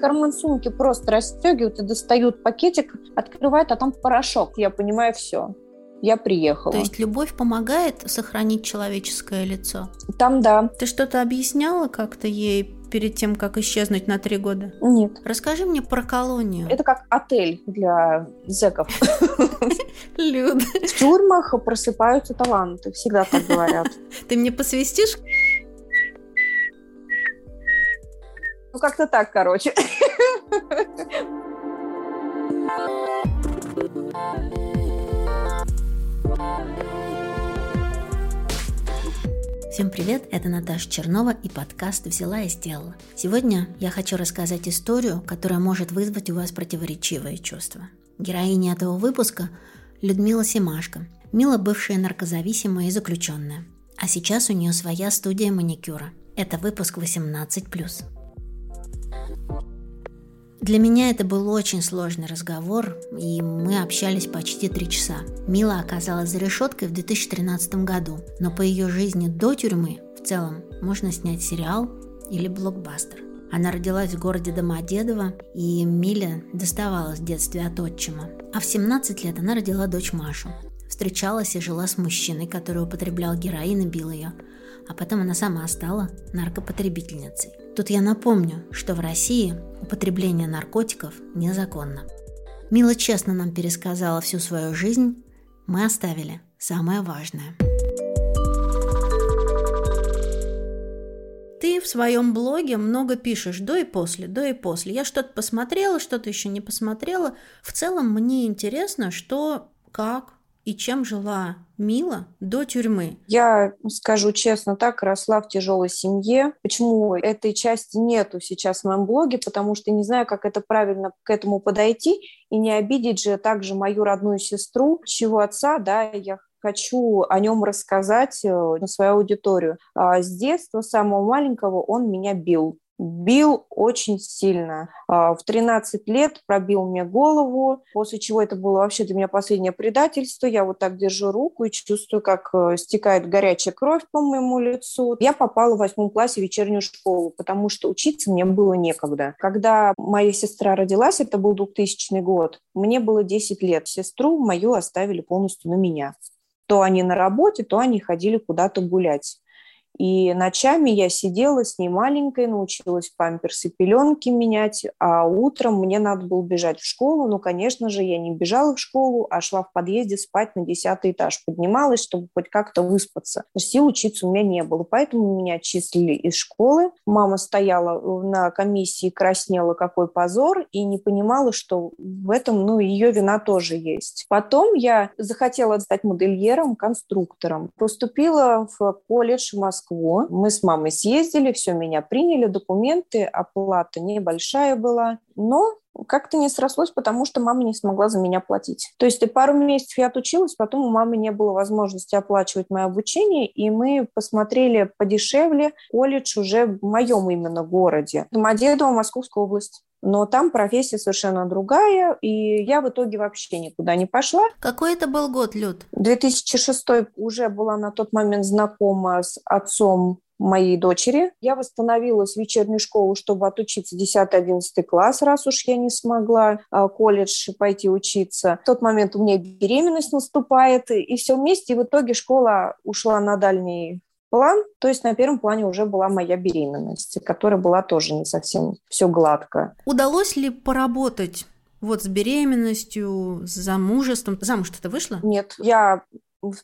Карман сумки просто расстегивают и достают пакетик, открывают, а там порошок. Я понимаю все. Я приехала. То есть любовь помогает сохранить человеческое лицо? Там да. Ты что-то объясняла как-то ей перед тем, как исчезнуть на три года? Нет. Расскажи мне про колонию. Это как отель для зэков. Люд. В тюрьмах просыпаются таланты. Всегда так говорят. Ты мне посвистишь? Ну, как-то так, короче. Всем привет, это Наташа Чернова и подкаст «Взяла и сделала». Сегодня я хочу рассказать историю, которая может вызвать у вас противоречивые чувства. Героиня этого выпуска – Людмила Семашко, Мила бывшая наркозависимая и заключенная. А сейчас у нее своя студия маникюра. Это выпуск 18+. Для меня это был очень сложный разговор, и мы общались почти три часа. Мила оказалась за решеткой в 2013 году, но по ее жизни до тюрьмы в целом можно снять сериал или блокбастер. Она родилась в городе Домодедово, и Миля доставалась в детстве от отчима. А в 17 лет она родила дочь Машу. Встречалась и жила с мужчиной, который употреблял героин и бил ее. А потом она сама стала наркопотребительницей. Тут я напомню, что в России употребление наркотиков незаконно. Мила честно нам пересказала всю свою жизнь, мы оставили самое важное. Ты в своем блоге много пишешь до и после, до и после. Я что-то посмотрела, что-то еще не посмотрела. В целом мне интересно, что, как, и чем жила Мила до тюрьмы? Я скажу честно, так росла в тяжелой семье. Почему этой части нету сейчас в моем блоге? Потому что не знаю, как это правильно к этому подойти и не обидеть же также мою родную сестру, чего отца, да, я хочу о нем рассказать э, на свою аудиторию. А с детства самого маленького он меня бил бил очень сильно. А, в 13 лет пробил мне голову, после чего это было вообще для меня последнее предательство. Я вот так держу руку и чувствую, как э, стекает горячая кровь по моему лицу. Я попала в восьмом классе в вечернюю школу, потому что учиться мне было некогда. Когда моя сестра родилась, это был 2000 год, мне было 10 лет. Сестру мою оставили полностью на меня. То они на работе, то они ходили куда-то гулять. И ночами я сидела с ней маленькой, научилась памперсы, пеленки менять, а утром мне надо было бежать в школу. Ну, конечно же, я не бежала в школу, а шла в подъезде спать на десятый этаж. Поднималась, чтобы хоть как-то выспаться. Сил учиться у меня не было, поэтому меня отчислили из школы. Мама стояла на комиссии, краснела, какой позор, и не понимала, что в этом, ну, ее вина тоже есть. Потом я захотела стать модельером, конструктором. Поступила в колледж в Москве Москву. Мы с мамой съездили, все меня приняли, документы, оплата небольшая была, но как-то не срослось, потому что мама не смогла за меня платить. То есть пару месяцев я отучилась, потом у мамы не было возможности оплачивать мое обучение, и мы посмотрели подешевле колледж уже в моем именно городе. Домодедово, Московская область но там профессия совершенно другая, и я в итоге вообще никуда не пошла. Какой это был год, Люд? 2006 уже была на тот момент знакома с отцом моей дочери. Я восстановилась в вечернюю школу, чтобы отучиться 10-11 класс, раз уж я не смогла а, колледж пойти учиться. В тот момент у меня беременность наступает, и все вместе. И в итоге школа ушла на дальний план, то есть на первом плане уже была моя беременность, которая была тоже не совсем все гладко. Удалось ли поработать вот с беременностью, с замужеством? Замуж ты вышла? Нет, я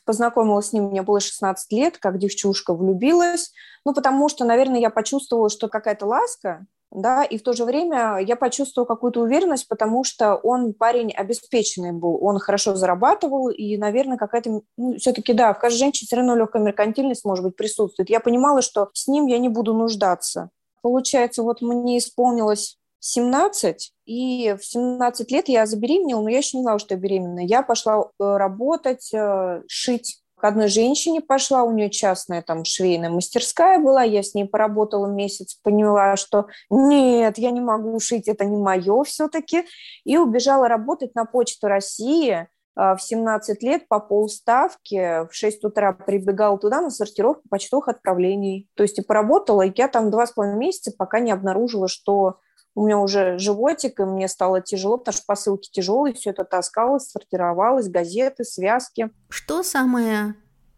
познакомилась с ним, мне было 16 лет, как девчушка влюбилась, ну, потому что, наверное, я почувствовала, что какая-то ласка, да, и в то же время я почувствовала какую-то уверенность, потому что он парень обеспеченный был, он хорошо зарабатывал, и, наверное, какая-то, ну, все-таки, да, в каждой женщине все равно легкая меркантильность, может быть, присутствует. Я понимала, что с ним я не буду нуждаться. Получается, вот мне исполнилось 17, и в 17 лет я забеременела, но я еще не знала, что я беременна. Я пошла э, работать, э, шить одной женщине пошла, у нее частная там швейная мастерская была, я с ней поработала месяц, поняла, что нет, я не могу шить, это не мое все-таки, и убежала работать на Почту России, э, в 17 лет по полставки, в 6 утра прибегала туда на сортировку почтовых отправлений. То есть и поработала, и я там два с половиной месяца, пока не обнаружила, что у меня уже животик, и мне стало тяжело, потому что посылки тяжелые, все это таскалось, сортировалось, газеты, связки. Что самое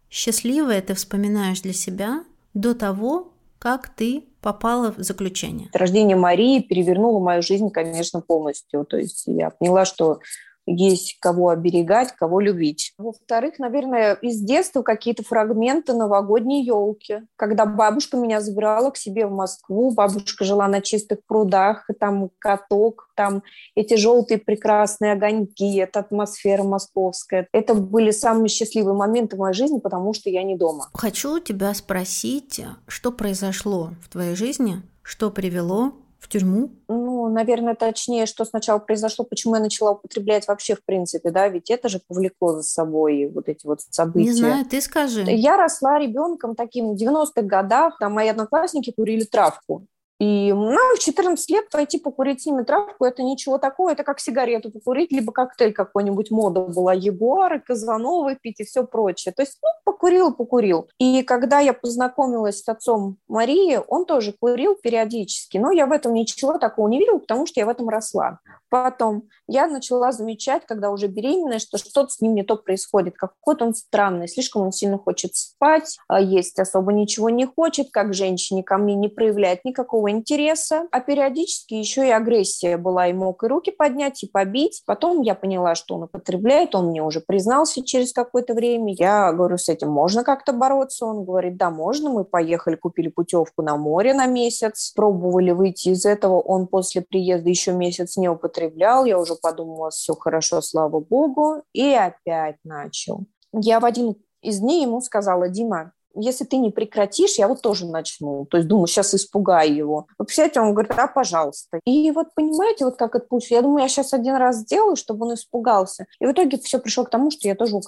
счастливое ты вспоминаешь для себя до того, как ты попала в заключение? Рождение Марии перевернуло мою жизнь, конечно, полностью. То есть я поняла, что есть кого оберегать, кого любить. Во-вторых, наверное, из детства какие-то фрагменты новогодней елки. Когда бабушка меня забирала к себе в Москву, бабушка жила на чистых прудах, там каток, там эти желтые прекрасные огоньки, эта атмосфера московская. Это были самые счастливые моменты в моей жизни, потому что я не дома. Хочу тебя спросить, что произошло в твоей жизни, что привело в тюрьму? Ну, наверное, точнее, что сначала произошло, почему я начала употреблять вообще в принципе, да, ведь это же повлекло за собой вот эти вот события. Не знаю, ты скажи. Я росла ребенком таким в 90-х годах, там мои одноклассники курили травку. И ну, в 14 лет пойти покурить с ними травку – это ничего такого, это как сигарету покурить, либо коктейль какой-нибудь, мода была, Егор, Казанова пить и все прочее. То есть, ну, покурил, покурил. И когда я познакомилась с отцом Марии, он тоже курил периодически, но я в этом ничего такого не видела, потому что я в этом росла. Потом я начала замечать, когда уже беременная, что что-то с ним не то происходит, какой-то он странный, слишком он сильно хочет спать, а есть особо ничего не хочет, как женщине ко мне не проявляет никакого интереса, а периодически еще и агрессия была, и мог и руки поднять, и побить. Потом я поняла, что он употребляет, он мне уже признался через какое-то время. Я говорю, с этим можно как-то бороться? Он говорит, да, можно. Мы поехали, купили путевку на море на месяц, пробовали выйти из этого. Он после приезда еще месяц не употреблял. Я уже подумала, все хорошо, слава богу. И опять начал. Я в один из дней ему сказала, Дима, если ты не прекратишь, я вот тоже начну. То есть думаю, сейчас испугаю его. Вы представляете, он говорит, а, пожалуйста. И вот понимаете, вот как это получилось. Я думаю, я сейчас один раз сделаю, чтобы он испугался. И в итоге все пришло к тому, что я тоже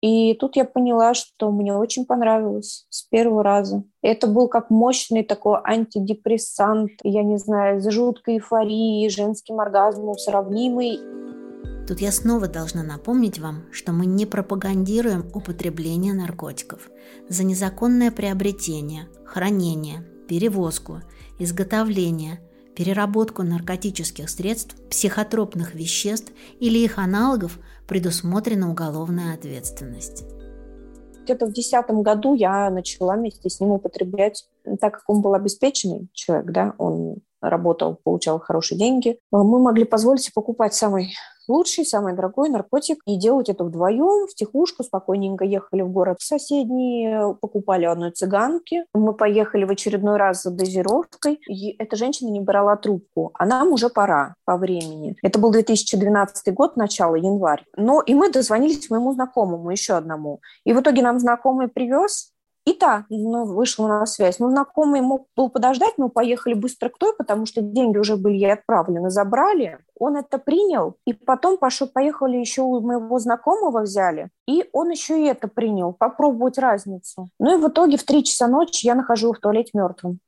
и тут я поняла, что мне очень понравилось с первого раза. Это был как мощный такой антидепрессант, я не знаю, с жуткой эйфорией, женским оргазмом сравнимый. Тут я снова должна напомнить вам, что мы не пропагандируем употребление наркотиков. За незаконное приобретение, хранение, перевозку, изготовление, переработку наркотических средств, психотропных веществ или их аналогов предусмотрена уголовная ответственность. Где-то в 2010 году я начала вместе с ним употреблять, так как он был обеспеченный человек, да, он работал, получал хорошие деньги, мы могли позволить себе покупать самый лучший, самый дорогой наркотик и делать это вдвоем, в тихушку, спокойненько ехали в город соседний, покупали одной цыганки. Мы поехали в очередной раз за дозировкой, и эта женщина не брала трубку, а нам уже пора по времени. Это был 2012 год, начало, январь. Но и мы дозвонились моему знакомому, еще одному. И в итоге нам знакомый привез и та ну, вышла на связь. Ну, знакомый мог был подождать, мы поехали быстро к той, потому что деньги уже были ей отправлены, забрали. Он это принял, и потом пошел, поехали еще у моего знакомого взяли, и он еще и это принял, попробовать разницу. Ну и в итоге в три часа ночи я нахожу в туалете мертвым.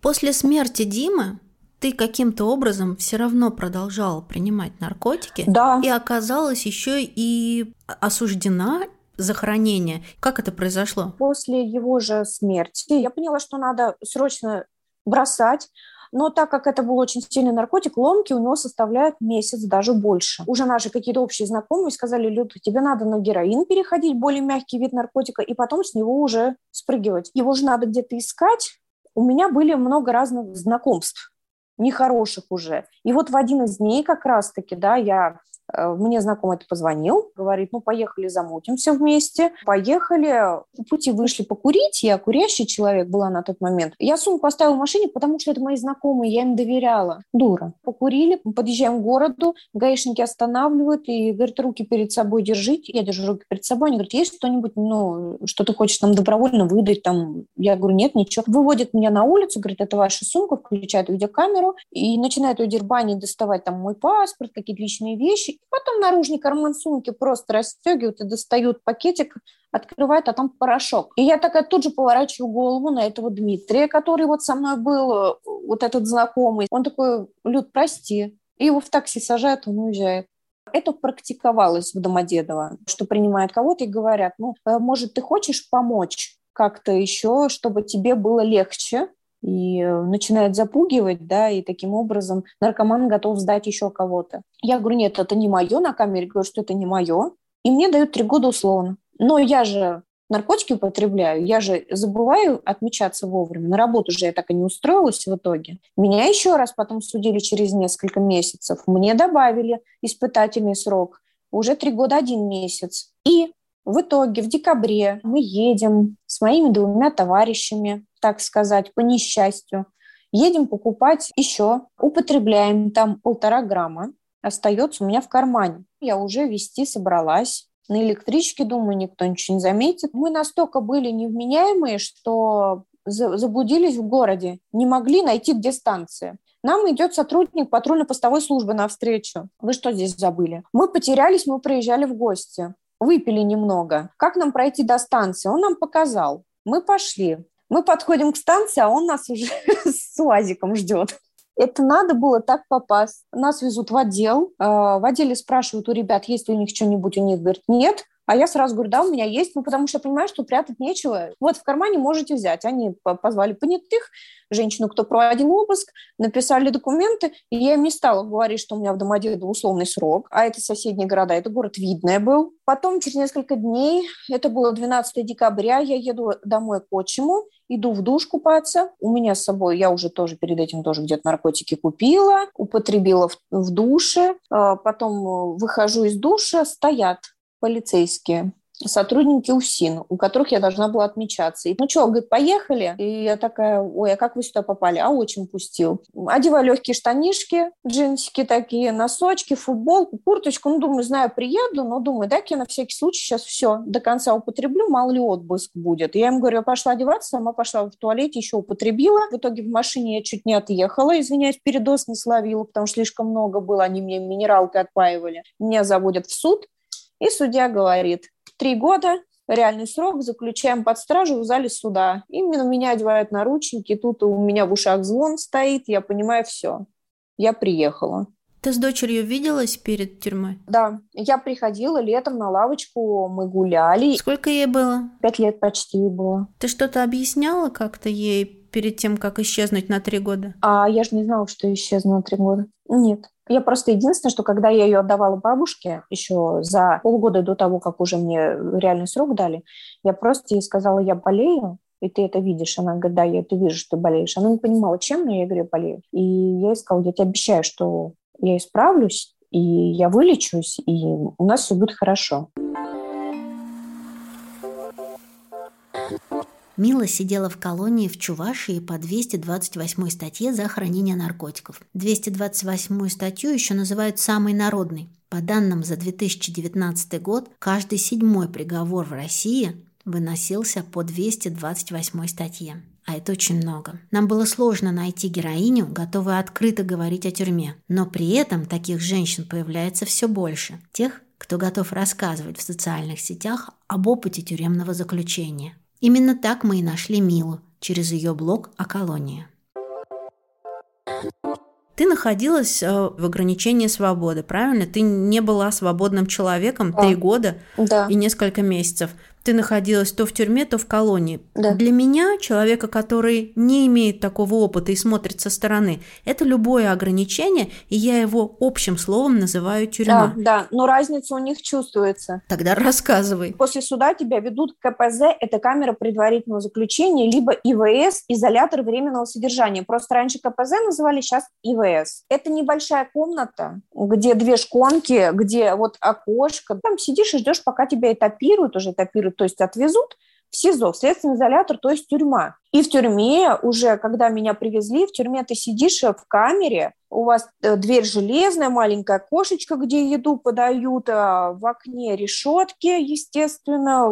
После смерти Димы ты каким-то образом все равно продолжала принимать наркотики да. и оказалась еще и осуждена захоронения. Как это произошло? После его же смерти я поняла, что надо срочно бросать, но так как это был очень сильный наркотик, ломки у него составляют месяц, даже больше. Уже наши какие-то общие знакомые сказали, Люд, тебе надо на героин переходить, более мягкий вид наркотика, и потом с него уже спрыгивать. Его же надо где-то искать. У меня были много разных знакомств, нехороших уже. И вот в один из дней как раз-таки, да, я мне знакомый это позвонил, говорит, ну, поехали замутимся вместе. Поехали, по пути вышли покурить. Я курящий человек была на тот момент. Я сумку оставила в машине, потому что это мои знакомые, я им доверяла. Дура. Покурили, подъезжаем к городу, гаишники останавливают и говорят, руки перед собой держите. Я держу руки перед собой. Они говорят, есть что-нибудь, ну, что ты хочешь там добровольно выдать? Там? Я говорю, нет, ничего. Выводят меня на улицу, говорит, это ваша сумка, включают видеокамеру и начинают у дербани доставать там мой паспорт, какие-то личные вещи Потом наружный карман сумки просто расстегивают и достают пакетик, открывают, а там порошок. И я такая тут же поворачиваю голову на этого Дмитрия, который вот со мной был, вот этот знакомый. Он такой, Люд, прости. И его в такси сажают, он уезжает. Это практиковалось в Домодедово, что принимают кого-то и говорят, ну, э, может, ты хочешь помочь как-то еще, чтобы тебе было легче, и э, начинает запугивать, да, и таким образом наркоман готов сдать еще кого-то. Я говорю, нет, это не мое на камере, говорю, что это не мое, и мне дают три года условно. Но я же наркотики употребляю, я же забываю отмечаться вовремя. На работу же я так и не устроилась в итоге. Меня еще раз потом судили через несколько месяцев. Мне добавили испытательный срок. Уже три года один месяц. И в итоге в декабре мы едем с моими двумя товарищами, так сказать, по несчастью. Едем покупать еще, употребляем там полтора грамма, остается у меня в кармане. Я уже вести собралась. На электричке, думаю, никто ничего не заметит. Мы настолько были невменяемые, что заблудились в городе, не могли найти, где станция. Нам идет сотрудник патрульно-постовой службы навстречу. Вы что здесь забыли? Мы потерялись, мы приезжали в гости выпили немного. Как нам пройти до станции? Он нам показал. Мы пошли. Мы подходим к станции, а он нас уже с УАЗиком ждет. Это надо было так попасть. Нас везут в отдел. А, в отделе спрашивают у ребят, есть ли у них что-нибудь. У них говорят, нет. А я сразу говорю, да, у меня есть, ну, потому что я понимаю, что прятать нечего. Вот в кармане можете взять. Они позвали понятых, женщину, кто проводил обыск, написали документы, и я им не стала говорить, что у меня в Домодедово условный срок, а это соседние города, это город Видное был. Потом, через несколько дней, это было 12 декабря, я еду домой к отчиму, иду в душ купаться. У меня с собой, я уже тоже перед этим тоже где-то наркотики купила, употребила в, в душе. А потом выхожу из душа, стоят полицейские сотрудники УСИН, у которых я должна была отмечаться. И, ну что, говорит, поехали? И я такая, ой, а как вы сюда попали? А очень пустил. Одеваю легкие штанишки, джинсики такие, носочки, футболку, курточку. Ну, думаю, знаю, приеду, но думаю, дай-ка я на всякий случай сейчас все до конца употреблю, мало ли отбыск будет. Я им говорю, я пошла одеваться, сама пошла в туалете, еще употребила. В итоге в машине я чуть не отъехала, извиняюсь, передоз не словила, потому что слишком много было, они мне минералкой отпаивали. Меня заводят в суд, и судья говорит, три года, реальный срок, заключаем под стражу в зале суда. Именно меня одевают наручники, тут у меня в ушах звон стоит, я понимаю все. Я приехала. Ты с дочерью виделась перед тюрьмой? Да, я приходила летом на лавочку, мы гуляли. Сколько ей было? Пять лет почти было. Ты что-то объясняла как-то ей перед тем, как исчезнуть на три года? А я же не знала, что исчезну на три года. Нет. Я просто единственное, что когда я ее отдавала бабушке еще за полгода до того, как уже мне реальный срок дали, я просто ей сказала, я болею, и ты это видишь. Она говорит, да, я это вижу, что ты болеешь. Она не понимала, чем, но я говорю, я болею. И я ей сказала, я тебе обещаю, что я исправлюсь, и я вылечусь, и у нас все будет хорошо. Мила сидела в колонии в Чувашии по 228 статье за хранение наркотиков. 228 статью еще называют самой народной. По данным за 2019 год, каждый седьмой приговор в России выносился по 228 статье. А это очень много. Нам было сложно найти героиню, готовую открыто говорить о тюрьме. Но при этом таких женщин появляется все больше. Тех, кто готов рассказывать в социальных сетях об опыте тюремного заключения. Именно так мы и нашли Милу через ее блог о колонии. Ты находилась э, в ограничении свободы, правильно? Ты не была свободным человеком три года да. и несколько месяцев ты находилась то в тюрьме, то в колонии. Да. Для меня, человека, который не имеет такого опыта и смотрит со стороны, это любое ограничение, и я его общим словом называю тюрьма. Да, да, но разница у них чувствуется. Тогда рассказывай. После суда тебя ведут к КПЗ, это камера предварительного заключения, либо ИВС, изолятор временного содержания. Просто раньше КПЗ называли, сейчас ИВС. Это небольшая комната, где две шконки, где вот окошко. Там сидишь и ждешь, пока тебя этапируют, уже этапируют то есть отвезут в СИЗО, в следственный изолятор, то есть тюрьма. И в тюрьме уже, когда меня привезли, в тюрьме ты сидишь в камере, у вас э, дверь железная, маленькая кошечка, где еду подают, а в окне решетки, естественно,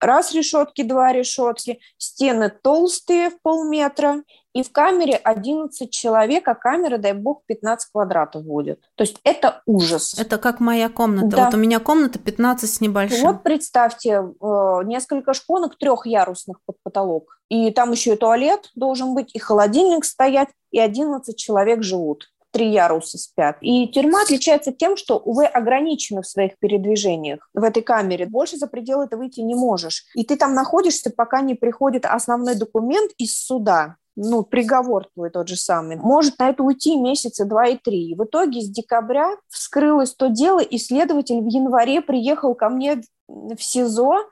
раз решетки, два решетки, стены толстые в полметра, и в камере 11 человек, а камера, дай бог, 15 квадратов будет. То есть это ужас. Это как моя комната. Да. Вот у меня комната 15 с небольшим. Вот представьте, э, несколько шконок трехярусных под потолок. И там еще и туалет должен быть, и холодильник стоять, и 11 человек живут три яруса спят. И тюрьма отличается тем, что вы ограничены в своих передвижениях в этой камере. Больше за пределы ты выйти не можешь. И ты там находишься, пока не приходит основной документ из суда ну, приговор твой тот же самый. Может на это уйти месяца два и три. И в итоге с декабря вскрылось то дело, и следователь в январе приехал ко мне в СИЗО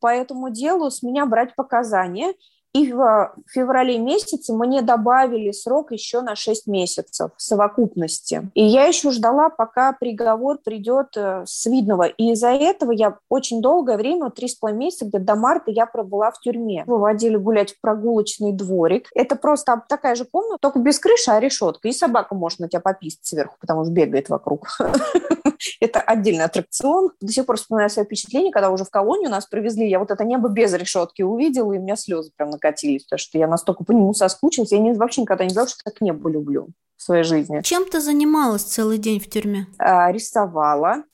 по этому делу с меня брать показания. И в феврале месяце мне добавили срок еще на 6 месяцев в совокупности. И я еще ждала, пока приговор придет э, с видного. И из-за этого я очень долгое время, три с половиной месяца, где до марта я пробыла в тюрьме. Выводили гулять в прогулочный дворик. Это просто такая же комната, только без крыши, а решетка. И собака может на тебя пописать сверху, потому что бегает вокруг. Это отдельный аттракцион. До сих пор вспоминаю свое впечатление, когда уже в колонию нас привезли. Я вот это небо без решетки увидела, и у меня слезы прям накатились, потому что я настолько по нему соскучилась. Я не, вообще никогда не знала, что так небо люблю в своей жизни. Чем ты занималась целый день в тюрьме? А, рисовала,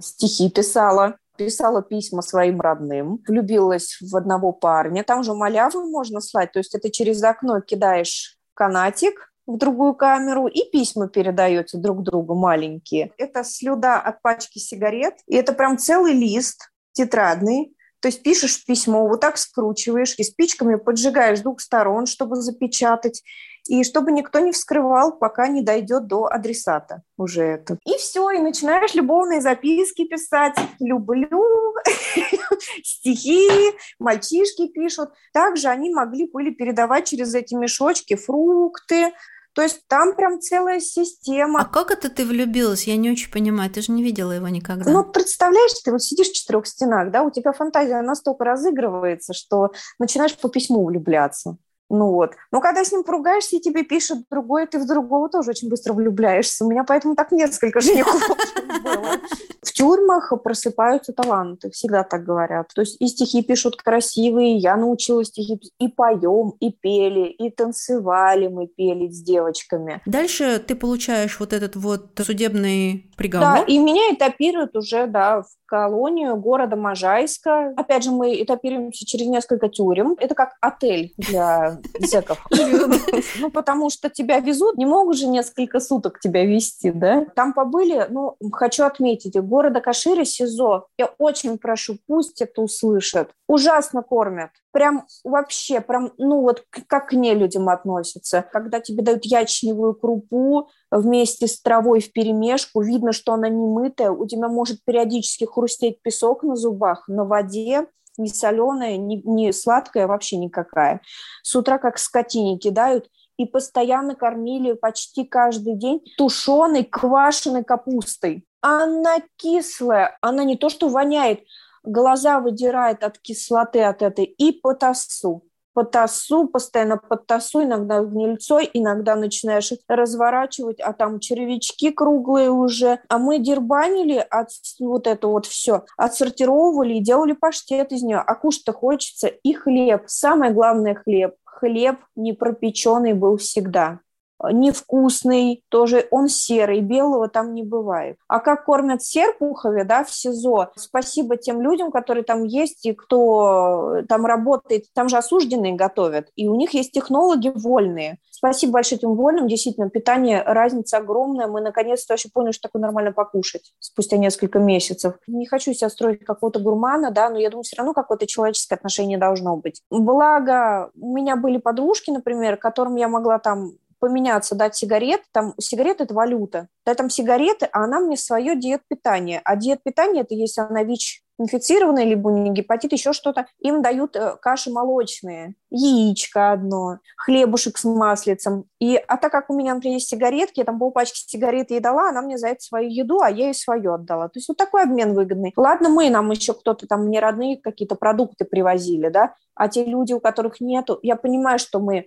стихи писала, писала письма своим родным, влюбилась в одного парня. Там же малявы можно слать, то есть это через окно кидаешь канатик, в другую камеру, и письма передаете друг другу маленькие. Это слюда от пачки сигарет, и это прям целый лист тетрадный, то есть пишешь письмо, вот так скручиваешь и спичками поджигаешь двух сторон, чтобы запечатать, и чтобы никто не вскрывал, пока не дойдет до адресата уже это. И все, и начинаешь любовные записки писать. Люблю, стихи, мальчишки пишут. Также они могли были передавать через эти мешочки фрукты, то есть там прям целая система. А как это ты влюбилась? Я не очень понимаю. Ты же не видела его никогда. Ну, представляешь, ты вот сидишь в четырех стенах, да, у тебя фантазия настолько разыгрывается, что начинаешь по письму влюбляться. Ну вот. Но когда с ним поругаешься, и тебе пишет другой, ты в другого тоже очень быстро влюбляешься. У меня поэтому так несколько женихов было. В тюрьмах просыпаются таланты, всегда так говорят. То есть и стихи пишут красивые, я научилась стихи и поем, и пели, и танцевали мы пели с девочками. Дальше ты получаешь вот этот вот судебный приговор. Да, и меня этапируют уже, да, в колонию города Можайска. Опять же, мы этапируемся через несколько тюрем. Это как отель для зеков. Ну, потому что тебя везут, не могут же несколько суток тебя вести, да? Там побыли, ну, хочу отметить, города Каширы, СИЗО. Я очень прошу, пусть это услышат. Ужасно кормят. Прям вообще, прям, ну вот как к нелюдям относятся. Когда тебе дают ячневую крупу вместе с травой в перемешку, видно, что она не мытая, у тебя может периодически хрустеть песок на зубах, на воде, не соленая, не, не сладкая вообще никакая. С утра как скотине кидают, и постоянно кормили почти каждый день тушеной, квашеной капустой. Она кислая, она не то что воняет, глаза выдирает от кислоты от этой и потасу по тасу, постоянно под тасу, иногда гнильцой, иногда начинаешь разворачивать, а там червячки круглые уже. А мы дербанили от вот это вот все, отсортировывали и делали паштет из нее. А кушать-то хочется и хлеб. Самое главное хлеб. Хлеб не пропеченный был всегда невкусный, тоже он серый, белого там не бывает. А как кормят Серпухове, да, в СИЗО, спасибо тем людям, которые там есть и кто там работает, там же осужденные готовят, и у них есть технологи вольные. Спасибо большое этим вольным, действительно, питание, разница огромная, мы наконец-то вообще поняли, что такое нормально покушать спустя несколько месяцев. Не хочу себя строить какого-то гурмана, да, но я думаю, все равно какое-то человеческое отношение должно быть. Благо, у меня были подружки, например, которым я могла там поменяться, дать сигарет, там сигареты – это валюта, дай там сигареты, а она мне свое диет питания. А диет питания – это если она ВИЧ инфицированная, либо у нее гепатит, еще что-то, им дают э, каши молочные, яичко одно, хлебушек с маслицем. И, а так как у меня, например, есть сигаретки, я там полпачки сигарет ей дала, она мне за это свою еду, а я ей свою отдала. То есть вот такой обмен выгодный. Ладно, мы, нам еще кто-то там, мне родные какие-то продукты привозили, да, а те люди, у которых нету, я понимаю, что мы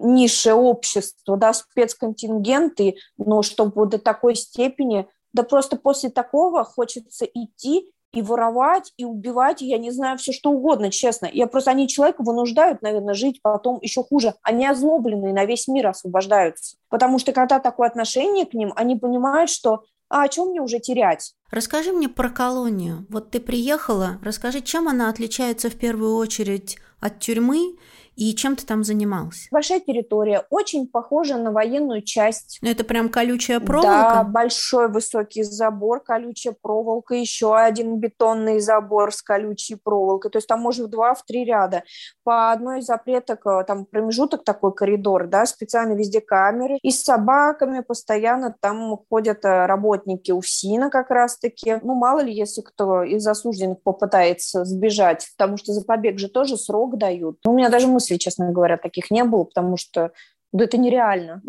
низшее общество, да, спецконтингенты, но чтобы до такой степени, да просто после такого хочется идти и воровать, и убивать, и я не знаю, все что угодно, честно. Я просто, они человека вынуждают, наверное, жить потом еще хуже. Они озлобленные на весь мир освобождаются. Потому что когда такое отношение к ним, они понимают, что а о чем мне уже терять? Расскажи мне про колонию. Вот ты приехала, расскажи, чем она отличается в первую очередь от тюрьмы И чем ты там занимался? Большая территория, очень похожа на военную часть. Ну, это прям колючая проволока? Да, большой высокий забор, колючая проволока, еще один бетонный забор с колючей проволокой. То есть там может в два, в три ряда. По одной из запреток, э, там промежуток такой коридор, да, специально везде камеры. И с собаками постоянно там ходят э, работники УФСИНа как раз-таки. Ну, мало ли, если кто из осужденных попытается сбежать, потому что за побег же тоже срок дают. У меня даже мыслей, честно говоря, таких не было, потому что да это нереально.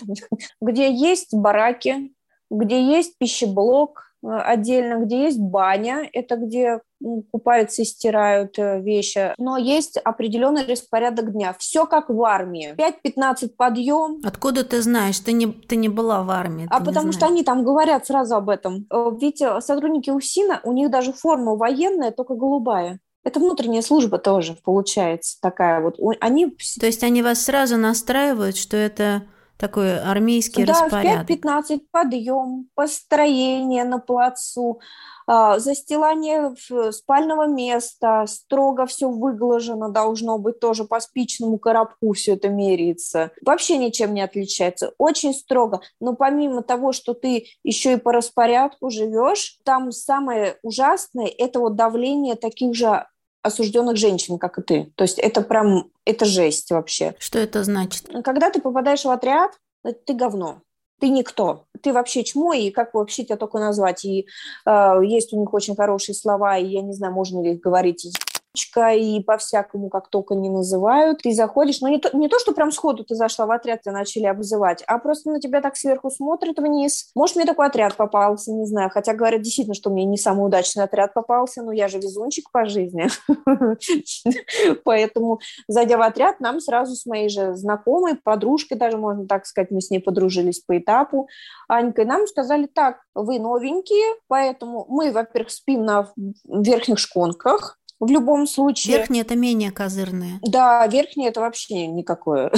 Где есть бараки, где есть пищеблок, Э, отдельно, где есть баня, это где купаются и стирают э, вещи, но есть определенный распорядок дня. Все как в армии. 5-15 подъем. Откуда ты знаешь? Ты не, ты не была в армии. А потому что они там говорят сразу об этом. Э, ведь сотрудники УСИНа, у них даже форма военная, только голубая. Это внутренняя служба тоже получается такая вот. Они... То есть они вас сразу настраивают, что это такой армейский да, распорядок. Да, в 5-15 подъем, построение на плацу, а, застилание спального места, строго все выглажено должно быть, тоже по спичному коробку все это меряется. Вообще ничем не отличается, очень строго. Но помимо того, что ты еще и по распорядку живешь, там самое ужасное – это вот давление таких же осужденных женщин, как и ты. То есть это прям, это жесть вообще. Что это значит? Когда ты попадаешь в отряд, ты говно, ты никто, ты вообще чмо, и как вообще тебя только назвать. И э, есть у них очень хорошие слова, и я не знаю, можно ли их говорить и по-всякому, как только не называют. Ты заходишь, но ну, не то, не то, что прям сходу ты зашла в отряд, тебя начали обзывать, а просто на тебя так сверху смотрят вниз. Может, мне такой отряд попался, не знаю. Хотя говорят действительно, что мне не самый удачный отряд попался, но я же везунчик по жизни. Поэтому, зайдя в отряд, нам сразу с моей же знакомой, подружкой даже, можно так сказать, мы с ней подружились по этапу, Анькой, нам сказали так, вы новенькие, поэтому мы, во-первых, спим на верхних шконках, в любом случае... Верхние – это менее козырные. Да, верхние – это вообще никакое.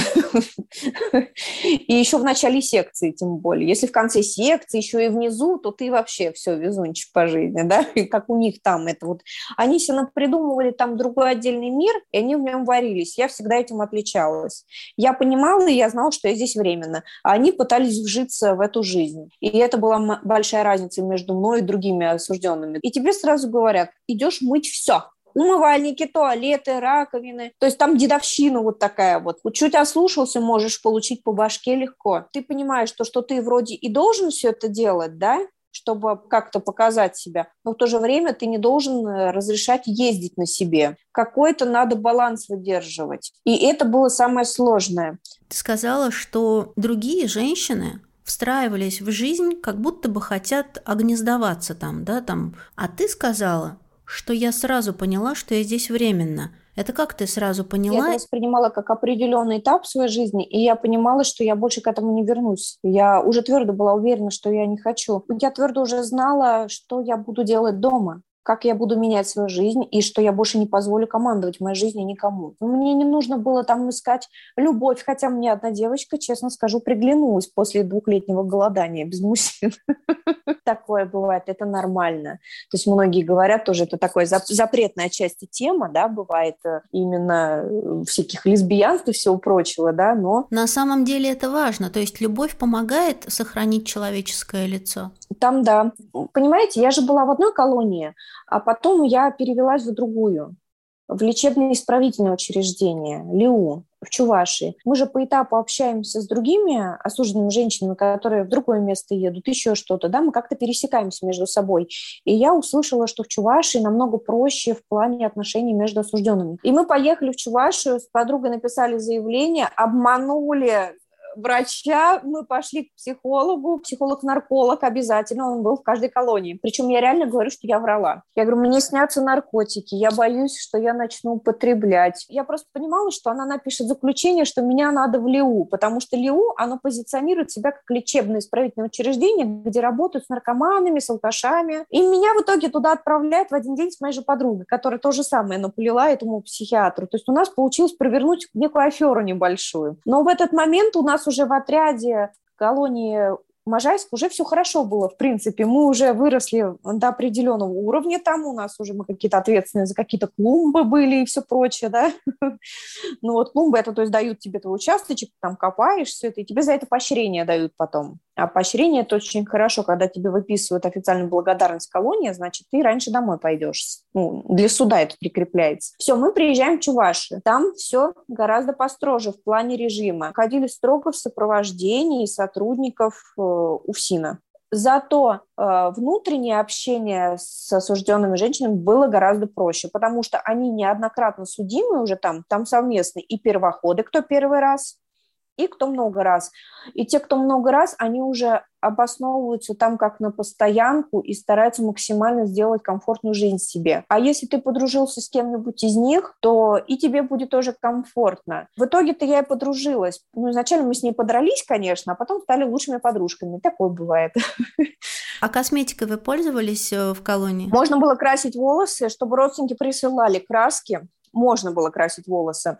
И еще в начале секции, тем более. Если в конце секции, еще и внизу, то ты вообще все, везунчик по жизни, да? И как у них там это вот. Они себе придумывали там другой отдельный мир, и они в нем варились. Я всегда этим отличалась. Я понимала, и я знала, что я здесь временно. А они пытались вжиться в эту жизнь. И это была большая разница между мной и другими осужденными. И тебе сразу говорят, идешь мыть все умывальники, туалеты, раковины. То есть там дедовщина вот такая вот. Чуть ослушался, можешь получить по башке легко. Ты понимаешь, что, что ты вроде и должен все это делать, да, чтобы как-то показать себя, но в то же время ты не должен э, разрешать ездить на себе. Какой-то надо баланс выдерживать. И это было самое сложное. Ты сказала, что другие женщины встраивались в жизнь, как будто бы хотят огнездоваться там, да, там. А ты сказала, что я сразу поняла, что я здесь временно. Это как ты сразу поняла? Я это воспринимала как определенный этап в своей жизни, и я понимала, что я больше к этому не вернусь. Я уже твердо была уверена, что я не хочу. Я твердо уже знала, что я буду делать дома как я буду менять свою жизнь и что я больше не позволю командовать моей жизнью никому. Мне не нужно было там искать любовь, хотя мне одна девочка, честно скажу, приглянулась после двухлетнего голодания без мужчин. Такое бывает, это нормально. То есть многие говорят тоже, это такая запретная часть тема, да, бывает э, именно э, всяких лесбиянств и всего прочего, да, но... На самом деле это важно, то есть любовь помогает сохранить человеческое лицо. Там, да. Понимаете, я же была в одной колонии, а потом я перевелась в другую, в лечебно-исправительное учреждение, ЛИУ в Чувашии. Мы же по этапу общаемся с другими осужденными женщинами, которые в другое место едут, еще что-то, да, мы как-то пересекаемся между собой. И я услышала, что в Чувашии намного проще в плане отношений между осужденными. И мы поехали в Чувашию, с подругой написали заявление, обманули врача, мы пошли к психологу, психолог-нарколог обязательно, он был в каждой колонии. Причем я реально говорю, что я врала. Я говорю, мне снятся наркотики, я боюсь, что я начну употреблять. Я просто понимала, что она напишет заключение, что меня надо в ЛИУ, потому что ЛИУ, оно позиционирует себя как лечебное исправительное учреждение, где работают с наркоманами, с алкашами. И меня в итоге туда отправляют в один день с моей же подругой, которая то же самое наплела этому психиатру. То есть у нас получилось провернуть некую аферу небольшую. Но в этот момент у нас нас уже в отряде колонии Можайск уже все хорошо было, в принципе. Мы уже выросли до определенного уровня там, у нас уже мы какие-то ответственные за какие-то клумбы были и все прочее, да. Ну вот клумбы, это то есть дают тебе твой участочек, там копаешь все это, и тебе за это поощрение дают потом. А поощрение – это очень хорошо, когда тебе выписывают официальную благодарность колонии, значит, ты раньше домой пойдешь. Ну, для суда это прикрепляется. Все, мы приезжаем в Чуваши. Там все гораздо построже в плане режима. Ходили строго в сопровождении сотрудников э, УФСИНа. Зато э, внутреннее общение с осужденными женщинами было гораздо проще, потому что они неоднократно судимы уже там, там совместные и первоходы, кто первый раз, и кто много раз. И те, кто много раз, они уже обосновываются там как на постоянку и стараются максимально сделать комфортную жизнь себе. А если ты подружился с кем-нибудь из них, то и тебе будет тоже комфортно. В итоге-то я и подружилась. Ну, изначально мы с ней подрались, конечно, а потом стали лучшими подружками. Такое бывает. А косметикой вы пользовались э, в колонии? Можно было красить волосы, чтобы родственники присылали краски. Можно было красить волосы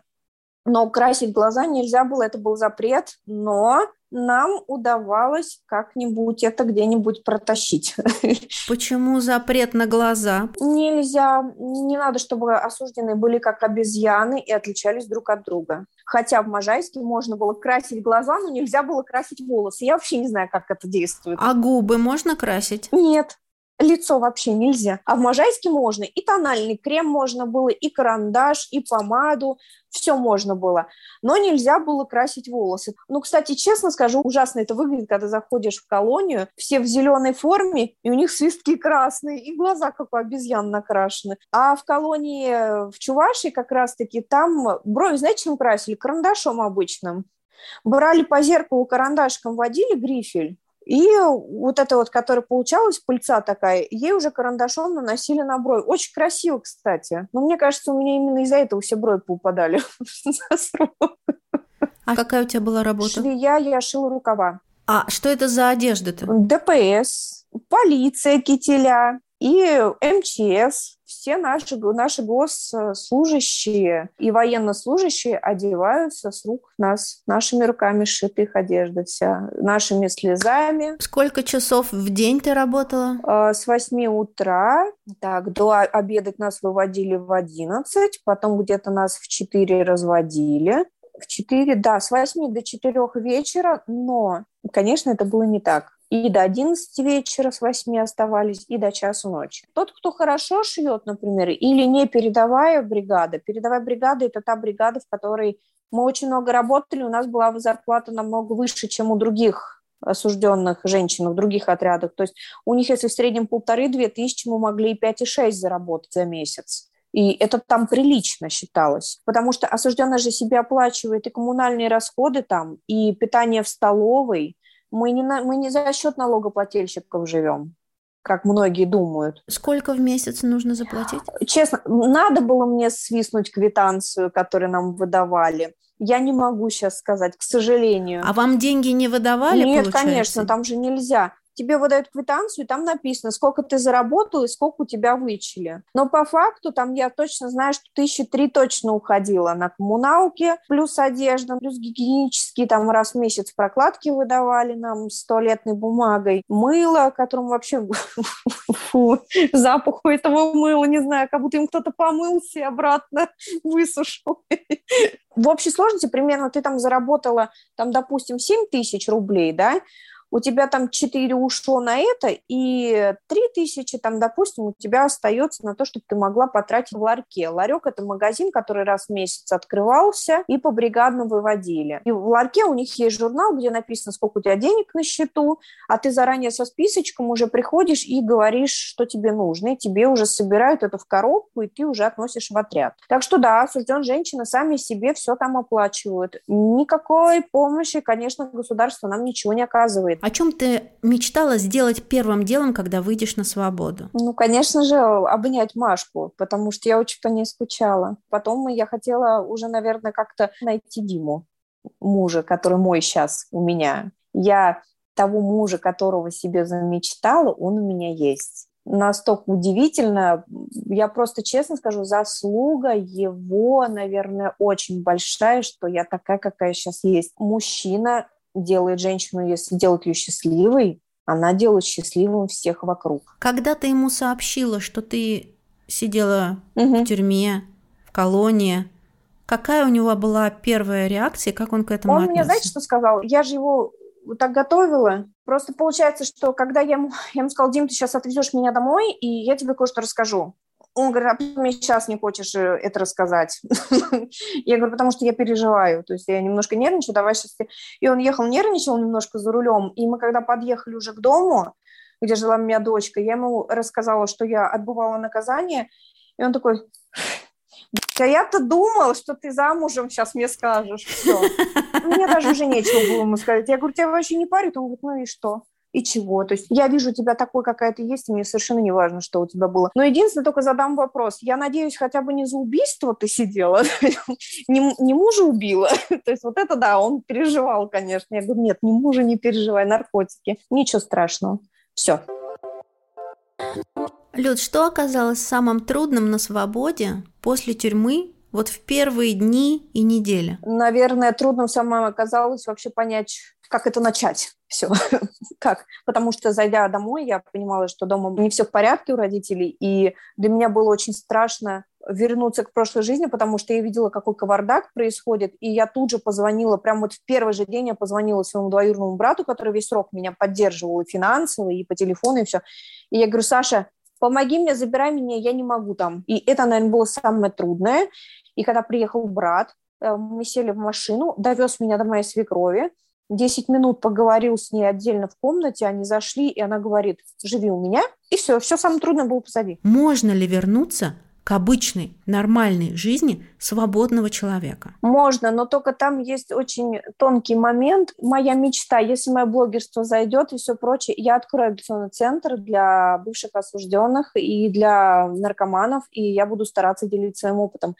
но красить глаза нельзя было, это был запрет, но нам удавалось как-нибудь это где-нибудь протащить. Почему запрет на глаза? Нельзя, не надо, чтобы осужденные были как обезьяны и отличались друг от друга. Хотя в Можайске можно было красить глаза, но нельзя было красить волосы. Я вообще не знаю, как это действует. А губы можно красить? Нет, лицо вообще нельзя. А в Можайске можно. И тональный крем можно было, и карандаш, и помаду. Все можно было. Но нельзя было красить волосы. Ну, кстати, честно скажу, ужасно это выглядит, когда заходишь в колонию, все в зеленой форме, и у них свистки красные, и глаза, как у обезьян, накрашены. А в колонии в Чувашии как раз-таки там брови, знаете, чем красили? Карандашом обычным. Брали по зеркалу карандашком, водили грифель, и вот это вот, которая получалась, пыльца такая, ей уже карандашом наносили на бровь. Очень красиво, кстати. Но мне кажется, у меня именно из-за этого все брови поупадали. А какая у тебя была работа? Швея, я шила рукава. А что это за одежда-то? ДПС, полиция кителя и МЧС все наши, наши госслужащие и военнослужащие одеваются с рук нас, нашими руками сшита их одежда вся, нашими слезами. Сколько часов в день ты работала? А, с 8 утра, так, до обедать нас выводили в 11, потом где-то нас в 4 разводили. В 4, да, с 8 до 4 вечера, но, конечно, это было не так и до 11 вечера с 8 оставались, и до часу ночи. Тот, кто хорошо шьет, например, или не передовая бригада, передовая бригада – это та бригада, в которой мы очень много работали, у нас была зарплата намного выше, чем у других осужденных женщин в других отрядах. То есть у них, если в среднем полторы-две тысячи, мы могли и пять и шесть заработать за месяц. И это там прилично считалось, потому что осужденный же себе оплачивает и коммунальные расходы там, и питание в столовой, мы не, на, мы не за счет налогоплательщиков живем, как многие думают. Сколько в месяц нужно заплатить? Честно, надо было мне свистнуть квитанцию, которую нам выдавали. Я не могу сейчас сказать, к сожалению. А вам деньги не выдавали? Нет, получается? конечно, там же нельзя тебе выдают квитанцию, и там написано, сколько ты заработал и сколько у тебя вычили. Но по факту там я точно знаю, что тысячи три точно уходила на коммуналки, плюс одежда, плюс гигиенические там раз в месяц прокладки выдавали нам с туалетной бумагой, мыло, которому вообще фу, запах у этого мыла, не знаю, как будто им кто-то помылся и обратно высушил. В общей сложности примерно ты там заработала, там, допустим, 7 тысяч рублей, да, у тебя там 4 ушло на это, и 3 тысячи, там, допустим, у тебя остается на то, чтобы ты могла потратить в ларьке. Ларек – это магазин, который раз в месяц открывался, и по бригадно выводили. И в ларьке у них есть журнал, где написано, сколько у тебя денег на счету, а ты заранее со списочком уже приходишь и говоришь, что тебе нужно, и тебе уже собирают это в коробку, и ты уже относишь в отряд. Так что да, осужден женщина сами себе все там оплачивают. Никакой помощи, конечно, государство нам ничего не оказывает. О чем ты мечтала сделать первым делом, когда выйдешь на свободу? Ну, конечно же, обнять Машку, потому что я очень по ней скучала. Потом я хотела уже, наверное, как-то найти Диму, мужа, который мой сейчас у меня. Я того мужа, которого себе замечтала, он у меня есть настолько удивительно. Я просто честно скажу, заслуга его, наверное, очень большая, что я такая, какая сейчас есть. Мужчина делает женщину, если делает ее счастливой, она делает счастливым всех вокруг. Когда ты ему сообщила, что ты сидела угу. в тюрьме, в колонии, какая у него была первая реакция, как он к этому Он отнесся? мне, знаете, что сказал? Я же его так готовила. Просто получается, что когда я ему, я ему сказала, Дим, ты сейчас отвезешь меня домой, и я тебе кое-что расскажу. Он говорит, а почему мне сейчас не хочешь э, это рассказать? я говорю, потому что я переживаю, то есть я немножко нервничаю, давай сейчас И он ехал, нервничал немножко за рулем, и мы когда подъехали уже к дому, где жила моя дочка, я ему рассказала, что я отбывала наказание, и он такой, а я-то думал, что ты замужем сейчас мне скажешь, все. Мне даже уже нечего было ему сказать. Я говорю, тебя вообще не парит? Он говорит, ну и что? И чего. То есть я вижу тебя такой, какая ты есть, и мне совершенно не важно, что у тебя было. Но единственное, только задам вопрос. Я надеюсь, хотя бы не за убийство ты сидела, не, не мужа убила. То есть вот это да, он переживал, конечно. Я говорю, нет, не мужа не переживай, наркотики. Ничего страшного. Все. Люд, что оказалось самым трудным на свободе после тюрьмы вот в первые дни и недели? Наверное, трудным самым оказалось вообще понять, как это начать все. как? Потому что, зайдя домой, я понимала, что дома не все в порядке у родителей, и для меня было очень страшно вернуться к прошлой жизни, потому что я видела, какой кавардак происходит, и я тут же позвонила, прямо вот в первый же день я позвонила своему двоюродному брату, который весь срок меня поддерживал и финансово, и по телефону, и все. И я говорю, Саша, помоги мне, забирай меня, я не могу там. И это, наверное, было самое трудное. И когда приехал брат, э, мы сели в машину, довез меня до моей свекрови, 10 минут поговорил с ней отдельно в комнате, они зашли, и она говорит, живи у меня, и все, все самое трудное было позади. Можно ли вернуться к обычной, нормальной жизни свободного человека? Можно, но только там есть очень тонкий момент. Моя мечта, если мое блогерство зайдет и все прочее, я открою адаптационный центр для бывших осужденных и для наркоманов, и я буду стараться делиться своим опытом.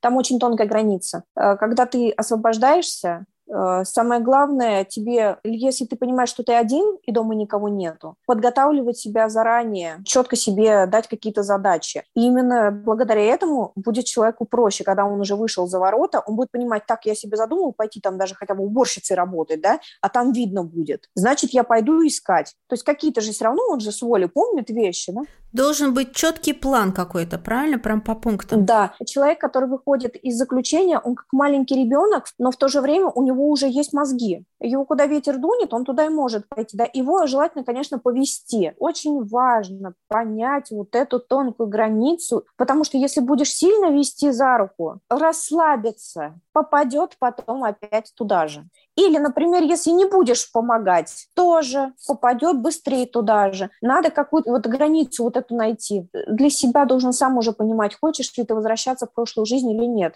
Там очень тонкая граница. Э, когда ты освобождаешься, самое главное тебе, если ты понимаешь, что ты один и дома никого нету, подготавливать себя заранее, четко себе дать какие-то задачи. И именно благодаря этому будет человеку проще, когда он уже вышел за ворота, он будет понимать, так, я себе задумал пойти там даже хотя бы уборщицей работать, да, а там видно будет. Значит, я пойду искать. То есть какие-то же все равно, он же с воли помнит вещи, да? Должен быть четкий план какой-то, правильно? Прям по пунктам. Да. Человек, который выходит из заключения, он как маленький ребенок, но в то же время у него уже есть мозги. Его куда ветер дунет, он туда и может пойти. Да? Его желательно, конечно, повести. Очень важно понять вот эту тонкую границу, потому что если будешь сильно вести за руку, расслабиться, попадет потом опять туда же. Или, например, если не будешь помогать, тоже попадет быстрее туда же. Надо какую-то вот границу вот эту найти. Для себя должен сам уже понимать, хочешь ли ты возвращаться в прошлую жизнь или нет.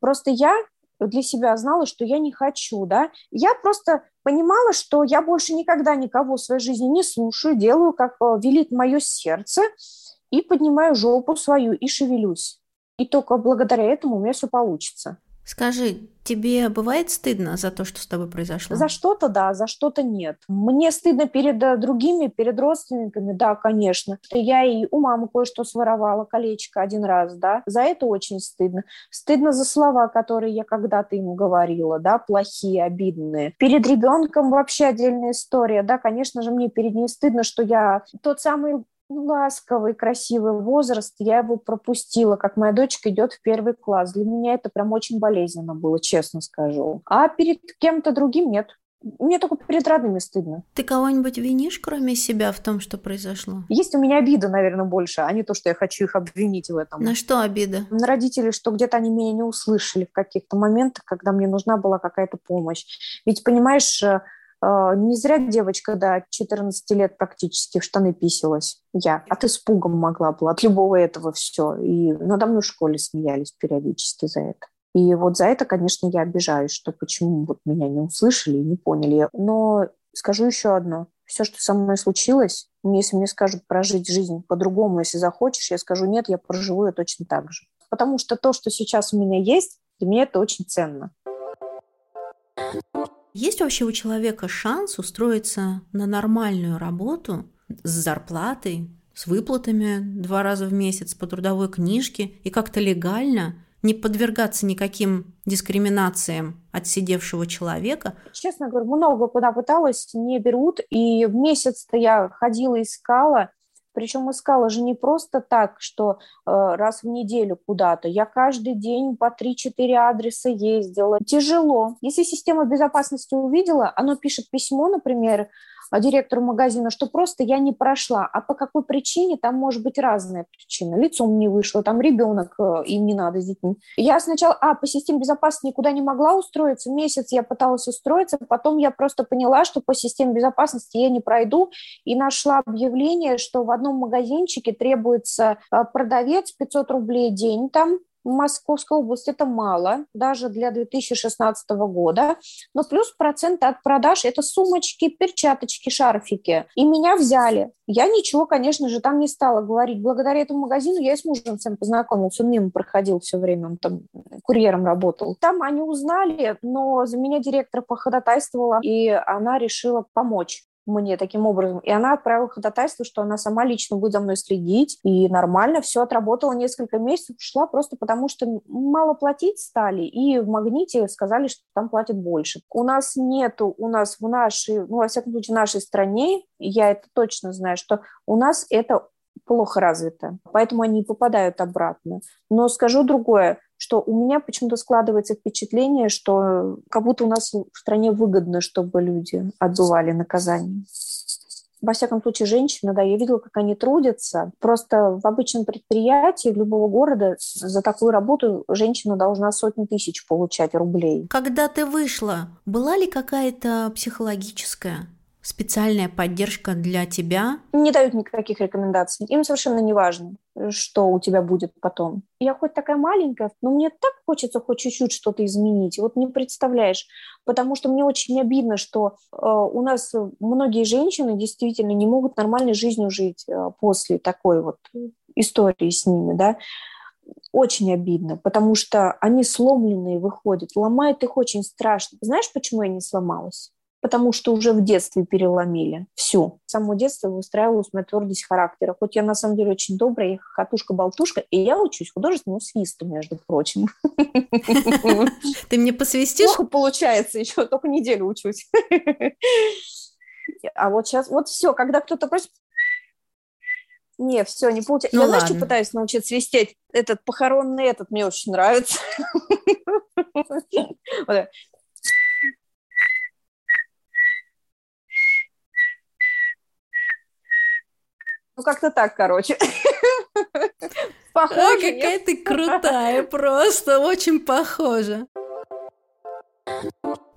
Просто я для себя знала, что я не хочу, да. Я просто понимала, что я больше никогда никого в своей жизни не слушаю, делаю, как э, велит мое сердце, и поднимаю жопу свою и шевелюсь. И только благодаря этому у меня все получится. Скажи, тебе бывает стыдно за то, что с тобой произошло? За что-то да, за что-то нет. Мне стыдно перед э, другими, перед родственниками, да, конечно. Я и у мамы кое-что своровала, колечко один раз, да. За это очень стыдно. Стыдно за слова, которые я когда-то ему говорила, да, плохие, обидные. Перед ребенком вообще отдельная история, да, конечно же, мне перед ней стыдно, что я тот самый ласковый, красивый возраст, я его пропустила, как моя дочка идет в первый класс. Для меня это прям очень болезненно было, честно скажу. А перед кем-то другим нет. Мне только перед родными стыдно. Ты кого-нибудь винишь, кроме себя, в том, что произошло? Есть у меня обида, наверное, больше, а не то, что я хочу их обвинить в этом. На что обида? На родителей, что где-то они меня не услышали в каких-то моментах, когда мне нужна была какая-то помощь. Ведь, понимаешь, э, не зря девочка до 14 лет практически в штаны писалась. Я от испугом могла была, от любого этого все. И надо мной в школе смеялись периодически за это. И вот за это, конечно, я обижаюсь, что почему вот меня не услышали и не поняли. Но скажу еще одно. Все, что со мной случилось, если мне скажут прожить жизнь по-другому, если захочешь, я скажу нет, я проживу ее точно так же. Потому что то, что сейчас у меня есть, для меня это очень ценно. Есть вообще у человека шанс устроиться на нормальную работу с зарплатой, с выплатами два раза в месяц по трудовой книжке и как-то легально, не подвергаться никаким дискриминациям от сидевшего человека? Честно говоря, много куда пыталась, не берут. И в месяц-то я ходила, искала. Причем искала же не просто так, что э, раз в неделю куда-то. Я каждый день по 3-4 адреса ездила. Тяжело. Если система безопасности увидела, оно пишет письмо, например, директору магазина, что просто я не прошла. А по какой причине? Там может быть разная причина. Лицом не вышло, там ребенок, э, им не надо с детьми. Я сначала, а, по системе безопасности никуда не могла устроиться. Месяц я пыталась устроиться, потом я просто поняла, что по системе безопасности я не пройду, и нашла объявление, что в одном магазинчике требуется э, продавец 500 рублей день там, Московской области это мало, даже для 2016 года, но плюс процент от продаж – это сумочки, перчаточки, шарфики. И меня взяли. Я ничего, конечно же, там не стала говорить. Благодаря этому магазину я и с мужем всем познакомился, он мимо проходил все время, он там курьером работал. Там они узнали, но за меня директор походатайствовала, и она решила помочь мне таким образом. И она отправила ходатайство, что она сама лично будет за мной следить. И нормально все отработала несколько месяцев, ушла просто потому, что мало платить стали. И в «Магните» сказали, что там платят больше. У нас нету, у нас в нашей, ну, во всяком случае, в нашей стране, я это точно знаю, что у нас это плохо развито, поэтому они попадают обратно. Но скажу другое, что у меня почему-то складывается впечатление, что как будто у нас в стране выгодно, чтобы люди отбывали наказание. Во всяком случае, женщины, да, я видела, как они трудятся. Просто в обычном предприятии любого города за такую работу женщина должна сотни тысяч получать рублей. Когда ты вышла, была ли какая-то психологическая специальная поддержка для тебя? Не дают никаких рекомендаций. Им совершенно не важно, что у тебя будет потом. Я хоть такая маленькая, но мне так хочется хоть чуть-чуть что-то изменить. Вот не представляешь. Потому что мне очень обидно, что э, у нас многие женщины действительно не могут нормальной жизнью жить э, после такой вот истории с ними, да очень обидно, потому что они сломленные выходят, ломает их очень страшно. Знаешь, почему я не сломалась? Потому что уже в детстве переломили всю. С самого детства выстраивалась моя твердость характера. Хоть я на самом деле очень добрая, я хатушка-болтушка, и я учусь художественному свисту, между прочим. Ты мне посвистишь? Плохо получается еще, только неделю учусь. А вот сейчас, вот все, когда кто-то просит, не, все, не получается. Ну, я, ладно. знаешь, что пытаюсь научиться свистеть? Этот похоронный этот мне очень нравится. Ну, как-то так, короче. Похоже. Ой, какая ты крутая, просто очень похожа.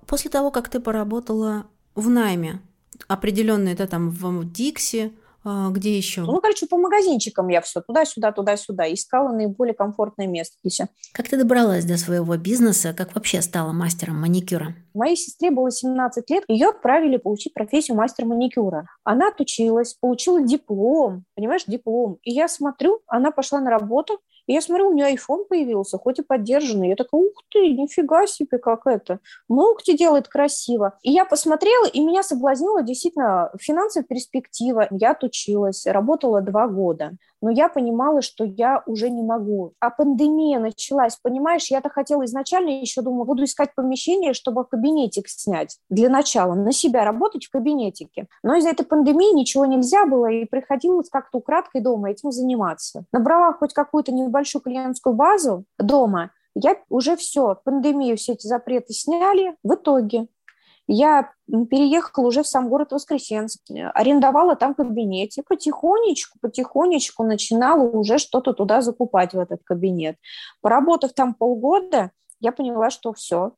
После того, как ты поработала в найме, определенно это там в Дикси, а, где еще? Ну, короче, по магазинчикам я все туда-сюда, туда-сюда. Искала наиболее комфортное место. Как ты добралась до своего бизнеса? Как вообще стала мастером маникюра? Моей сестре было 17 лет. Ее отправили получить профессию мастера маникюра. Она отучилась, получила диплом. Понимаешь, диплом. И я смотрю, она пошла на работу, и я смотрю, у нее iPhone появился, хоть и поддержанный. Я такая, ух ты, нифига себе, как это. Ногти делает красиво. И я посмотрела, и меня соблазнила действительно финансовая перспектива. Я отучилась, работала два года. Но я понимала, что я уже не могу. А пандемия началась, понимаешь, я-то хотела изначально еще, думала, буду искать помещение, чтобы кабинетик снять. Для начала на себя работать в кабинетике. Но из-за этой пандемии ничего нельзя было, и приходилось как-то украдкой дома этим заниматься. Набрала хоть какую-то небольшую клиентскую базу дома, я уже все, пандемию, все эти запреты сняли. В итоге я переехала уже в сам город Воскресенск, арендовала там кабинет и потихонечку, потихонечку начинала уже что-то туда закупать в этот кабинет. Поработав там полгода, я поняла, что все,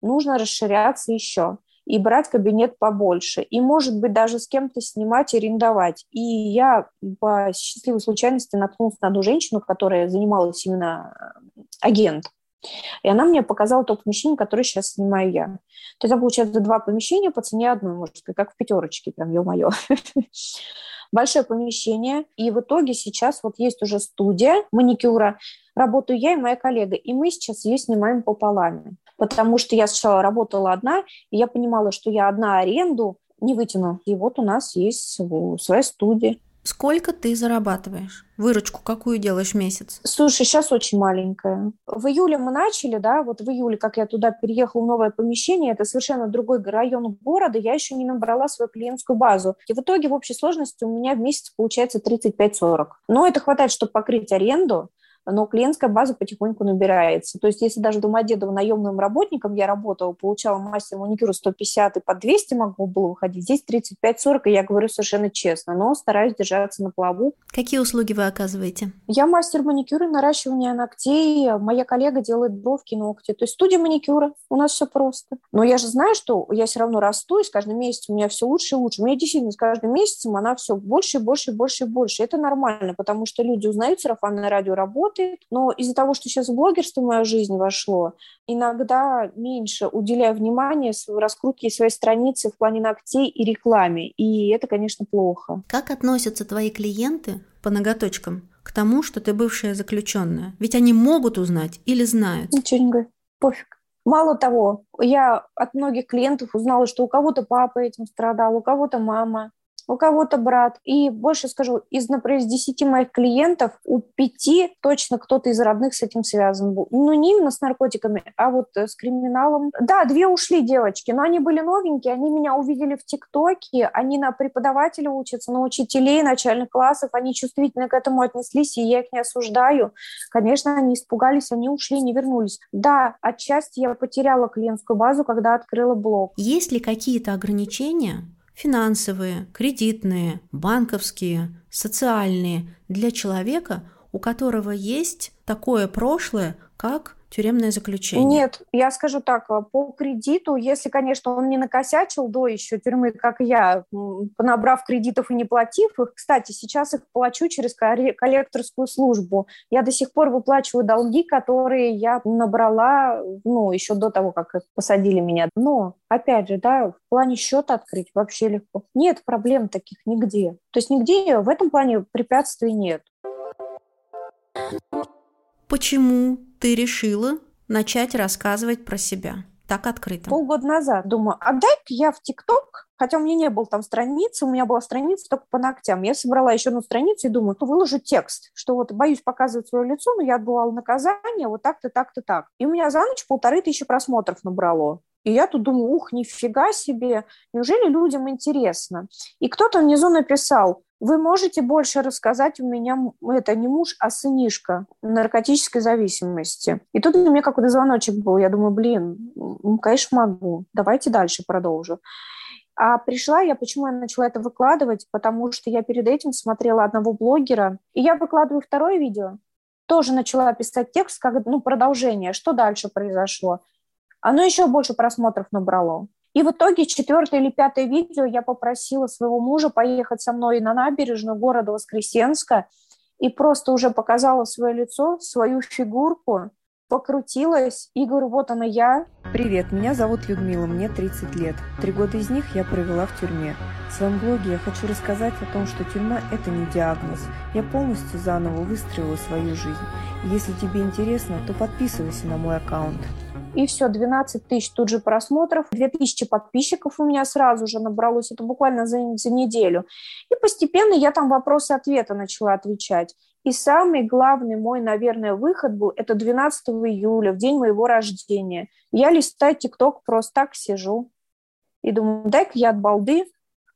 нужно расширяться еще и брать кабинет побольше, и, может быть, даже с кем-то снимать, арендовать. И я по счастливой случайности наткнулась на одну женщину, которая занималась именно э, агент. И она мне показала то помещение, которое сейчас снимаю я. То есть, получается, два помещения по цене одной, может сказать, как в пятерочке, прям, ё-моё. Большое помещение, и в итоге сейчас вот есть уже студия маникюра, работаю я и моя коллега, и мы сейчас ее снимаем пополам потому что я сначала работала одна, и я понимала, что я одна аренду не вытяну. И вот у нас есть своя студия. Сколько ты зарабатываешь? Выручку какую делаешь в месяц? Слушай, сейчас очень маленькая. В июле мы начали, да, вот в июле, как я туда переехала в новое помещение, это совершенно другой район города, я еще не набрала свою клиентскую базу. И в итоге в общей сложности у меня в месяц получается 35-40. Но это хватает, чтобы покрыть аренду, но клиентская база потихоньку набирается. То есть если даже Домодедово наемным работником я работала, получала мастер маникюра 150 и по 200 могу было выходить, здесь 35-40, и я говорю совершенно честно, но стараюсь держаться на плаву. Какие услуги вы оказываете? Я мастер маникюра, наращивания ногтей, моя коллега делает бровки, ногти. То есть студия маникюра, у нас все просто. Но я же знаю, что я все равно расту, и с каждым месяцем у меня все лучше и лучше. Меня действительно с каждым месяцем она все больше и больше и больше и больше. Это нормально, потому что люди узнают сарафанное радио работает, работает, но из-за того, что сейчас блогерство в мою жизнь вошло, иногда меньше уделяю внимания раскрутке своей страницы в плане ногтей и рекламе, и это, конечно, плохо. Как относятся твои клиенты по ноготочкам к тому, что ты бывшая заключенная? Ведь они могут узнать или знают? Ничего не говорю, пофиг. Мало того, я от многих клиентов узнала, что у кого-то папа этим страдал, у кого-то мама, у кого-то брат. И больше скажу, из, например, из 10 моих клиентов у пяти точно кто-то из родных с этим связан был. Ну, не именно с наркотиками, а вот э, с криминалом. Да, две ушли девочки, но они были новенькие, они меня увидели в ТикТоке, они на преподавателя учатся, на учителей начальных классов, они чувствительно к этому отнеслись, и я их не осуждаю. Конечно, они испугались, они ушли, не вернулись. Да, отчасти я потеряла клиентскую базу, когда открыла блог. Есть ли какие-то ограничения финансовые, кредитные, банковские, социальные для человека, у которого есть такое прошлое, как тюремное заключение? Нет, я скажу так, э, по кредиту, если, конечно, он не накосячил до еще тюрьмы, как я, набрав кредитов и не платив их, кстати, сейчас их плачу через коллекторскую службу. Я до сих пор выплачиваю долги, которые я набрала, ну, еще до того, как посадили меня. Но, опять же, да, в плане счета открыть вообще легко. Нет проблем таких нигде. То есть нигде в этом плане препятствий нет. Почему ты решила начать рассказывать про себя так открыто? Полгода назад думаю, а дай-ка я в ТикТок, хотя у меня не было там страницы, у меня была страница только по ногтям. Я собрала еще одну страницу и думаю, ну, выложу текст, что вот боюсь показывать свое лицо, но я отбывала наказание вот так-то, так-то, так. И у меня за ночь полторы тысячи просмотров набрало. И я тут думаю, ух, нифига себе, неужели людям интересно? И кто-то внизу написал, вы можете больше рассказать, у меня это не муж, а сынишка наркотической зависимости. И тут у меня какой-то звоночек был. Я думаю, блин, ну, конечно, могу. Давайте дальше продолжу. А пришла я, почему я начала это выкладывать? Потому что я перед этим смотрела одного блогера, и я выкладываю второе видео, тоже начала писать текст, как ну, продолжение, что дальше произошло. Оно еще больше просмотров набрало. И в итоге четвертое или пятое видео я попросила своего мужа поехать со мной на набережную города Воскресенска и просто уже показала свое лицо, свою фигурку, покрутилась и говорю, вот она я. Привет, меня зовут Людмила, мне 30 лет. Три года из них я провела в тюрьме. В своем блоге я хочу рассказать о том, что тюрьма – это не диагноз. Я полностью заново выстроила свою жизнь. Если тебе интересно, то подписывайся на мой аккаунт. И все, 12 тысяч тут же просмотров, 2000 подписчиков у меня сразу же набралось, это буквально за, за неделю. И постепенно я там вопросы-ответы начала отвечать. И самый главный мой, наверное, выход был, это 12 июля, в день моего рождения. Я листаю ТикТок, просто так сижу и думаю, дай-ка я от балды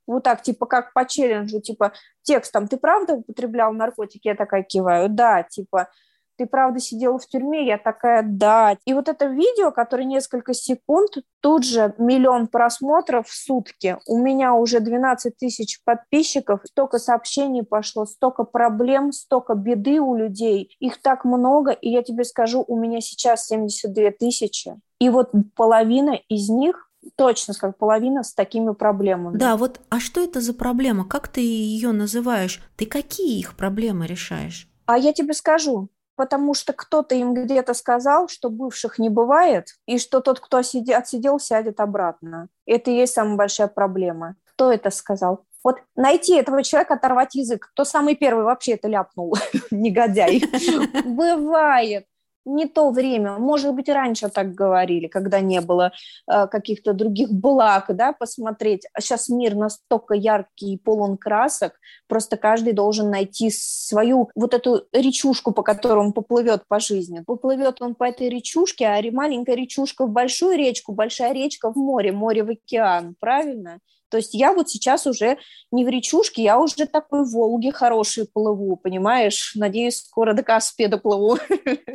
вот так, типа, как по челленджу, типа, текстом, ты правда употреблял наркотики? Я такая киваю, да, типа, ты правда сидела в тюрьме? Я такая, да. И вот это видео, которое несколько секунд, тут же миллион просмотров в сутки. У меня уже 12 тысяч подписчиков, столько сообщений пошло, столько проблем, столько беды у людей. Их так много, и я тебе скажу, у меня сейчас 72 тысячи. И вот половина из них точно как половина с такими проблемами. Да, вот, а что это за проблема? Как ты ее называешь? Ты какие их проблемы решаешь? А я тебе скажу, потому что кто-то им где-то сказал, что бывших не бывает, и что тот, кто отсидел, сядет обратно. Это и есть самая большая проблема. Кто это сказал? Вот найти этого человека, оторвать язык. Кто самый первый вообще это ляпнул? Негодяй. Бывает. Не то время. Может быть, раньше так говорили, когда не было э, каких-то других благ, да, посмотреть. А сейчас мир настолько яркий и полон красок, просто каждый должен найти свою вот эту речушку, по которой он поплывет по жизни. Поплывет он по этой речушке, а маленькая речушка в большую речку, большая речка в море, море в океан, правильно? То есть я вот сейчас уже не в речушке, я уже такой в Волге хороший плыву, понимаешь? Надеюсь, скоро до Каспия доплыву.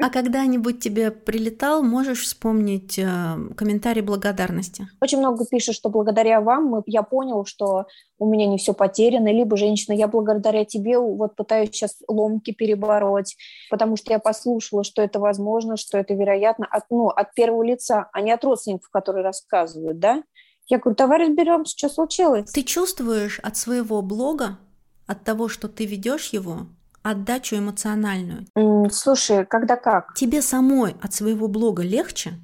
А когда-нибудь тебе прилетал, можешь вспомнить э, комментарий благодарности? Очень много пишет, что благодаря вам я понял, что у меня не все потеряно, либо женщина, я благодаря тебе вот пытаюсь сейчас ломки перебороть, потому что я послушала, что это возможно, что это вероятно от, ну, от первого лица, а не от родственников, которые рассказывают, да? Я говорю, давай разберемся, что случилось. Ты чувствуешь от своего блога, от того, что ты ведешь его, отдачу эмоциональную? слушай, когда как? Тебе самой от своего блога легче?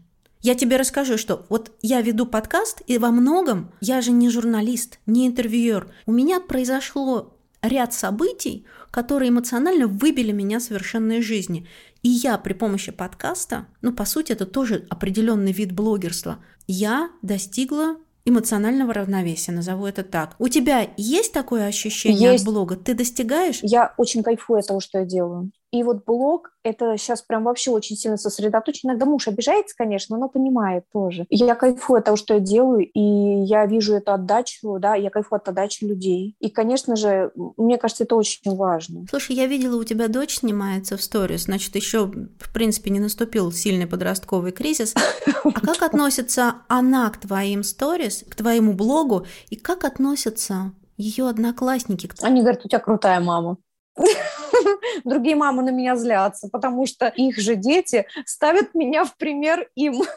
Я тебе расскажу, что вот я веду подкаст, и во многом я же не журналист, не интервьюер. У меня произошло ряд событий, которые эмоционально выбили меня совершенно из жизни. И я при помощи подкаста, ну, по сути, это тоже определенный вид блогерства, я достигла эмоционального равновесия, назову это так. У тебя есть такое ощущение есть. от блога? Ты достигаешь? Я очень кайфую от того, что я делаю. И вот блог, это сейчас прям вообще очень сильно сосредоточен. Иногда муж обижается, конечно, но понимает тоже. Я кайфую от того, что я делаю, и я вижу эту отдачу, да, я кайфую от отдачи людей. И, конечно же, мне кажется, это очень важно. Слушай, я видела, у тебя дочь снимается в сторис, значит, еще, в принципе, не наступил сильный подростковый кризис. А как относится она к твоим сторис, к твоему блогу, и как относятся ее одноклассники? Они говорят, у тебя крутая мама. другие мамы на меня злятся, потому что их же дети ставят меня в пример им.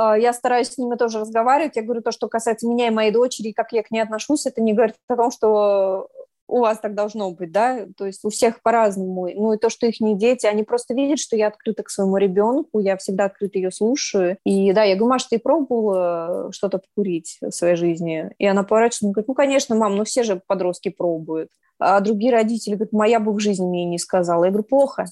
А, я стараюсь с ними тоже разговаривать. Я говорю, то, что касается меня и моей дочери, как я к ней отношусь, это не говорит о том, что у вас так должно быть, да, то есть у всех по-разному. Ну и то, что их не дети, они просто видят, что я открыта к своему ребенку, я всегда открыто ее слушаю. И да, я говорю, Маш, ты пробовала что-то покурить в своей жизни? И она поворачивается говорит, ну, конечно, мам, ну все же подростки пробуют. А другие родители говорят, моя бы в жизни мне не сказала. Я говорю, плохо.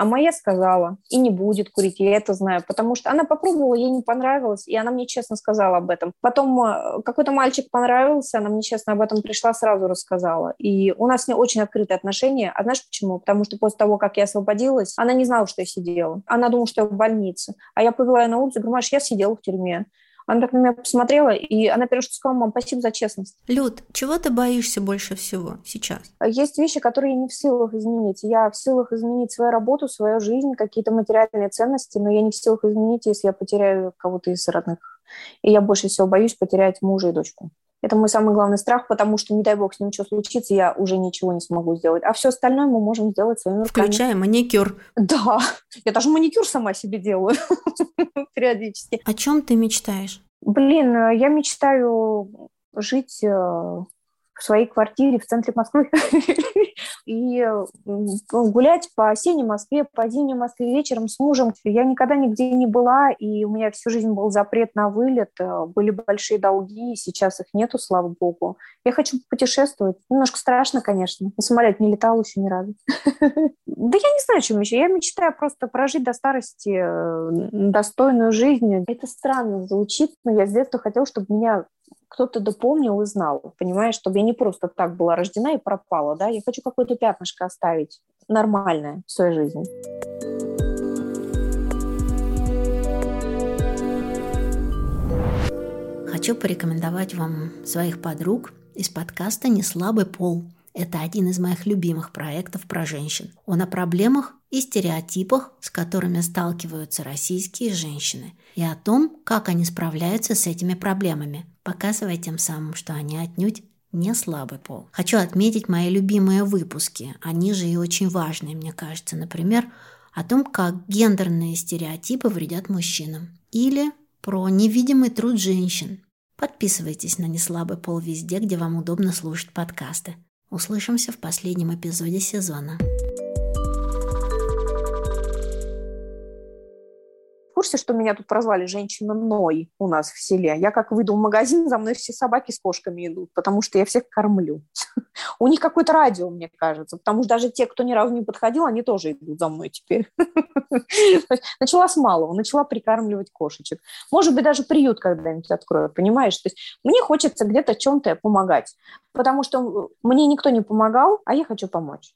А моя сказала, и не будет курить, я это знаю, потому что она попробовала, ей не понравилось, и она мне честно сказала об этом. Потом э, какой-то мальчик понравился, она мне честно об этом пришла, сразу рассказала. И у нас с ней очень открытые отношения. А знаешь почему? Потому что после того, как я освободилась, она не знала, что я сидела. Она думала, что я в больнице. А я повела ее на улицу, говорю, Маш, я сидела в тюрьме. Она так на меня посмотрела, и она первое, что сказала, мам, спасибо за честность. Люд, чего ты боишься больше всего сейчас? Есть вещи, которые я не в силах изменить. Я в силах изменить свою работу, свою жизнь, какие-то материальные ценности, но я не в силах изменить, если я потеряю кого-то из родных. И я больше всего боюсь потерять мужа и дочку. Это мой самый главный страх, потому что, не дай бог, с ним что случится, я уже ничего не смогу сделать. А все остальное мы можем сделать своими руками. Включая маникюр. Да, я даже маникюр сама себе делаю периодически. О чем ты мечтаешь? Блин, э, я мечтаю жить э, в своей квартире в центре Москвы и гулять по осенней Москве, по зимней Москве вечером с мужем. Я никогда нигде не была, и у меня всю жизнь был запрет на вылет, э, были большие долги, сейчас их нету, слава богу. Я хочу путешествовать. Немножко страшно, конечно. На самолете не летала еще ни разу. Да я не знаю, чем еще. Я мечтаю просто прожить до старости э, достойную жизнь. Это странно звучит, но я с детства хотела, чтобы меня кто-то допомнил и знал, понимаешь, чтобы я не просто так была рождена и пропала, да, я хочу какое-то пятнышко оставить нормальное в своей жизни. Хочу порекомендовать вам своих подруг из подкаста «Неслабый пол». Это один из моих любимых проектов про женщин. Он о проблемах и стереотипах, с которыми сталкиваются российские женщины, и о том, как они справляются с этими проблемами, показывая тем самым, что они отнюдь не слабый пол. Хочу отметить мои любимые выпуски. Они же и очень важные, мне кажется. Например, о том, как гендерные стереотипы вредят мужчинам. Или про невидимый труд женщин. Подписывайтесь на «Неслабый пол» везде, где вам удобно слушать подкасты. Услышимся в последнем эпизоде сезона. Курсе, что меня тут прозвали женщина Ной у нас в селе? Я как выйду в магазин, за мной все собаки с кошками идут, потому что я всех кормлю. У них какое-то радио, мне кажется, потому что даже те, кто ни разу не подходил, они тоже идут за мной теперь. Начала с малого, начала прикармливать кошечек. Может быть, даже приют когда-нибудь открою, понимаешь? То есть мне хочется где-то чем-то помогать, потому что мне никто не помогал, а я хочу помочь.